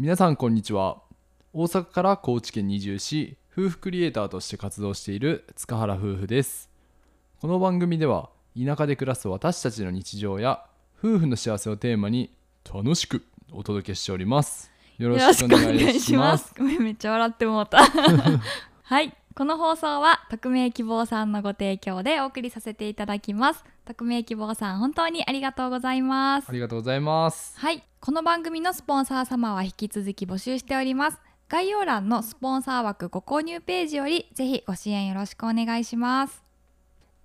皆さんこんにちは。大阪から高知県に移住し夫婦クリエイターとして活動している塚原夫婦です。この番組では田舎で暮らす私たちの日常や夫婦の幸せをテーマに楽しくお届けしております。よろしくお願いします。ごめんめっちゃ笑ってもうた。はい。この放送は匿名希望さんのご提供でお送りさせていただきます匿名希望さん本当にありがとうございます。ありがとうございます。はい。この番組のスポンサー様は引き続き募集しております。概要欄のスポンサー枠ご購入ページよりぜひご支援よろしくお願いします。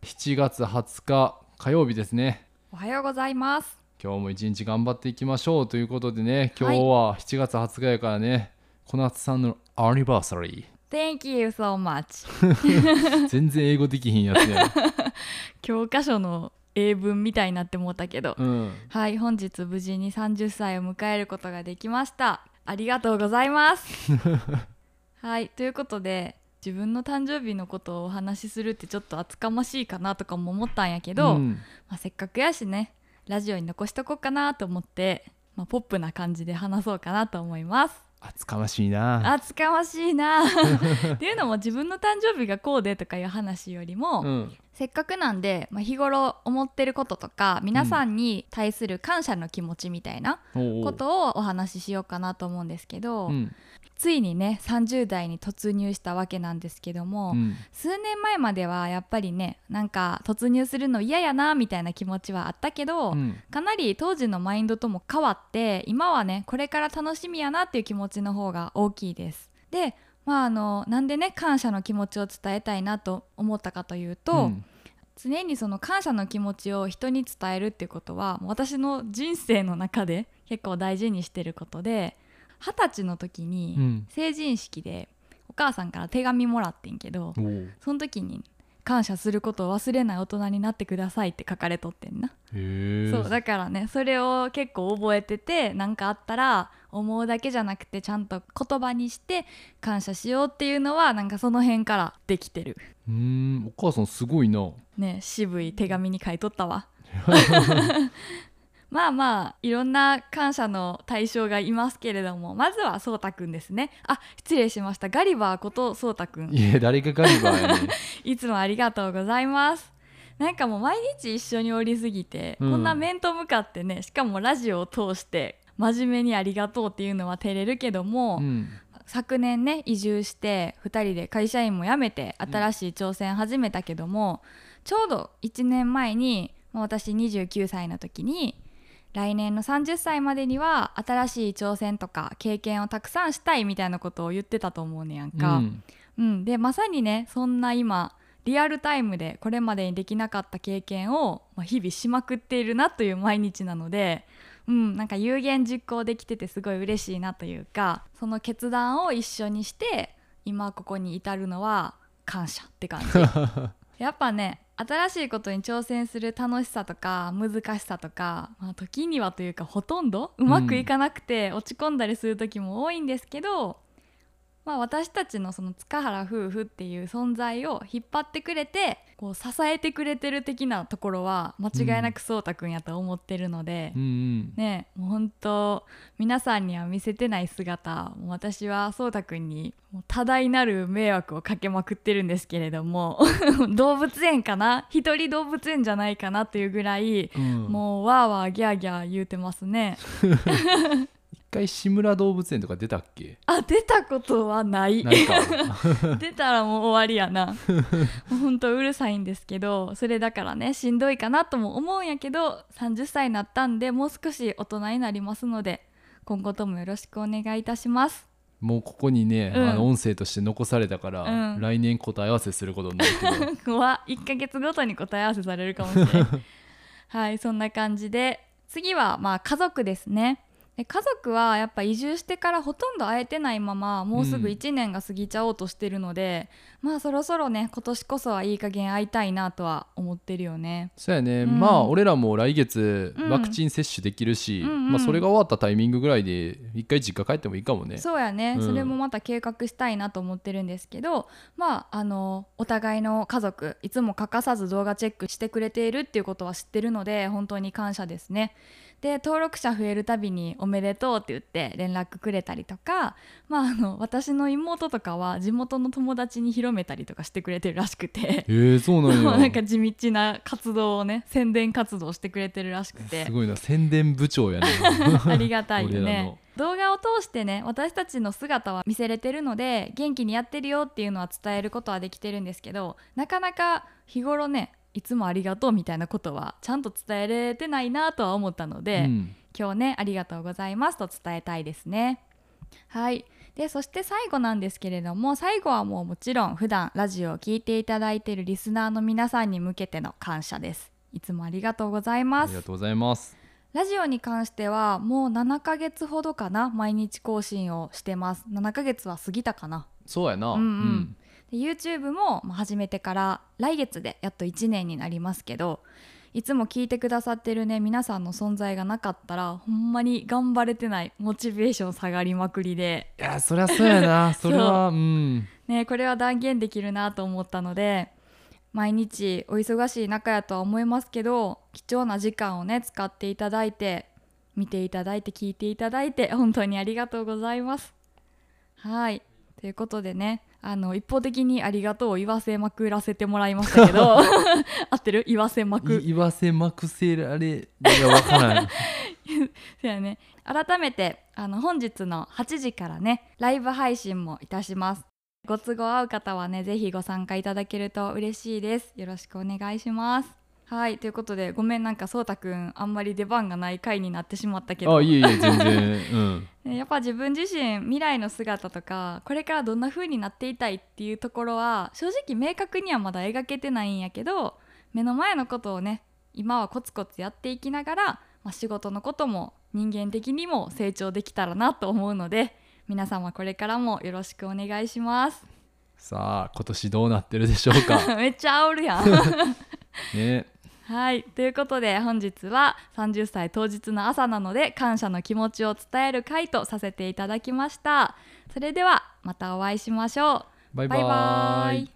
7月20日火曜日ですね。おはようございます。今日も一日頑張っていきましょうということでね。今日は7月20日やからね、小夏さんのアニバーサリ Thank you so much. ー 全然英語できひんやつね 教科書の英文みたいになってもうたけど、うん。はい本日無事に30歳を迎えることができました。ありがとうございます。はいということで自分の誕生日のことをお話しするってちょっと厚かましいかなとかも思ったんやけど、うん。まあ、せっかくやしねラジオに残しとこうかなと思って、まあ、ポップな感じで話そうかなと思います。厚かましいな。厚かましいな。っていうのも自分の誕生日がこうでとかいう話よりも、うんせっかくなんで、まあ、日頃思ってることとか皆さんに対する感謝の気持ちみたいなことをお話ししようかなと思うんですけど、うん。ついにね30代に突入したわけなんですけども、うん。数年前まではやっぱりねなんか突入するの嫌やなみたいな気持ちはあったけど、うん。かなり当時のマインドとも変わって今はねこれから楽しみやなっていう気持ちの方が大きいです。でまああのなんでね感謝の気持ちを伝えたいなと思ったかというと、うん。常にその感謝の気持ちを人に伝えるっていうことは私の人生の中で結構大事にしてることで二十歳の時うにん。成人式でお母さんから手紙もらってんけどおう。その時に「感謝することを忘れない大人になってください」って書かれとってんな。そうだからねそれを結構覚えてて何かあったら思うだけじゃなくてちゃんと言葉にして感謝しようっていうのはなんかその辺からできてる。うーんお母さんすごいな。ね渋い手紙に書いとったわ まあまあいろんな感謝の対象がいますけれどもまずはそうたくんですね。あ失礼しました。ガリバーことそうたくん。いや誰がガリバーやね いつもありがとうございます。なんかもう毎日一緒におりすぎて、うん。こんな面と向かってねしかもラジオを通して真面目にありがとうっていうのは照れるけども、うん。昨年ね移住して2人で会社員も辞めて新しい挑戦始めたけども、ちょうど1年前にまあ私29歳の時に来年の30歳までには新しい挑戦とか経験をたくさんしたいみたいなことを言ってたと思うねやんか。うん。うん、でまさにねそんな今リアルタイムでこれまでにできなかった経験を、まあ、日々しまくっているなという毎日なので、うん、なんか有言実行できててすごい嬉しいなというかその決断を一緒にして今ここに至るのは感謝って感じ。やっぱね新しいことに挑戦する楽しさとか難しさとか、まあ、時にはというかほとんどうまくいかなくて落ち込んだりする時も多いんですけど、まあ、私たちのその塚原夫婦っていう存在を引っ張ってくれてこう支えてくれてる的なところは間違いなくそうたくんやと思ってるので、うんうん。ねもう本当皆さんには見せてない姿私はそうたくんに多大なる迷惑をかけまくってるんですけれども 動物園かな？一人動物園じゃないかなというぐらい、うん。もうわーわーギャーギャー言うてますね。一 回志村動物園とか出たっけ？あ出たことはない。出たらもう終わりやな。もうほんとうるさいんですけどそれだからねしんどいかなとも思うんやけど30歳になったんでもう少し大人になりますので今後ともよろしくお願いいたします。もうここにね、うん。あの音声として残されたから、うん。来年答え合わせすることになるけど。怖っ1ヶ月ごとに答え合わせされるかもしれん。はいそんな感じで次はまあ家族ですねで家族はやっぱ移住してからほとんど会えてないままもうすぐうん1年が過ぎちゃおうとしてるので、まあそろそろね今年こそはいい加減会いたいなとは思ってるよね。そうやね、うん。まあ俺らも来月うん。ワクチン接種できるし、うんうん。まあ、それが終わったタイミングぐらいで一回実家帰ってもいいかもね。そうやね、うん。それもまた計画したいなと思ってるんですけどまああのお互いの家族いつも欠かさず動画チェックしてくれているっていうことは知ってるので本当に感謝ですねで登録者増えるたびに「おめでとう」って言って連絡くれたりとか、まあ、あの私の妹とかは地元の友達に広めたりとかしてくれてるらしくて。えー、そうなんや。なんか地道な活動をね宣伝活動してくれてるらしくて。すごいな宣伝部長やね。ありがたいよね。の。動画を通してね私たちの姿は見せれてるので元気にやってるよっていうのは伝えることはできてるんですけどなかなか日頃ねいつもありがとうみたいなことはちゃんと伝えれてないなとは思ったので、うん。今日ねありがとうございますと伝えたいですね。はい。でそして最後なんですけれども最後はもうもちろん普段ラジオを聞いていただいているリスナーの皆さんに向けての感謝です。いつもありがとうございあます。りがとうございます。ラジオに関してはもう7ヶ月ほどかな毎日更新をしてます。7ヶ月は過ぎたかな。そうやな。うん。うんで YouTube もまあ始めてから来月でやっと1年になりますけどいつも聞いてくださってるね皆さんの存在がなかったらほんまに頑張れてないモチベーション下がりまくりで。いやそりゃそうやな。それはうん。ねこれは断言できるなと思ったので毎日お忙しい中やとは思いますけど貴重な時間をね使っていただいて見ていただいて聞いていただいて本当にありがとうございます。はい。ということでねあの一方的にありがとうを言わせまくらせてもらいましたけど 合ってる？言わせまく。い言わせまくせられいやわからない。そうやね。改めてあの本日の8時からねライブ配信もいたします。ご都合合う方はねぜひご参加いただけると嬉しいです。よろしくお願いしますはいということでごめんなんかそうたくんあんまり出番がない回になってしまったけど。あいえいえ全然うん。ね やっぱ自分自身未来の姿とかこれからどんな風になっていたいっていうところは正直明確にはまだ描けてないんやけど目の前のことをね今はコツコツやっていきながら、まあ、仕事のことも人間的にも成長できたらなと思うので皆様これからもよろしくお願いします。さあ今年どうなってるでしょうか？めっちゃ煽るやん。ねはい。ということで本日は30歳当日の朝なので感謝の気持ちを伝える回とさせていただきました。それではまたお会いしましょう。バイバーイ。バイバーイ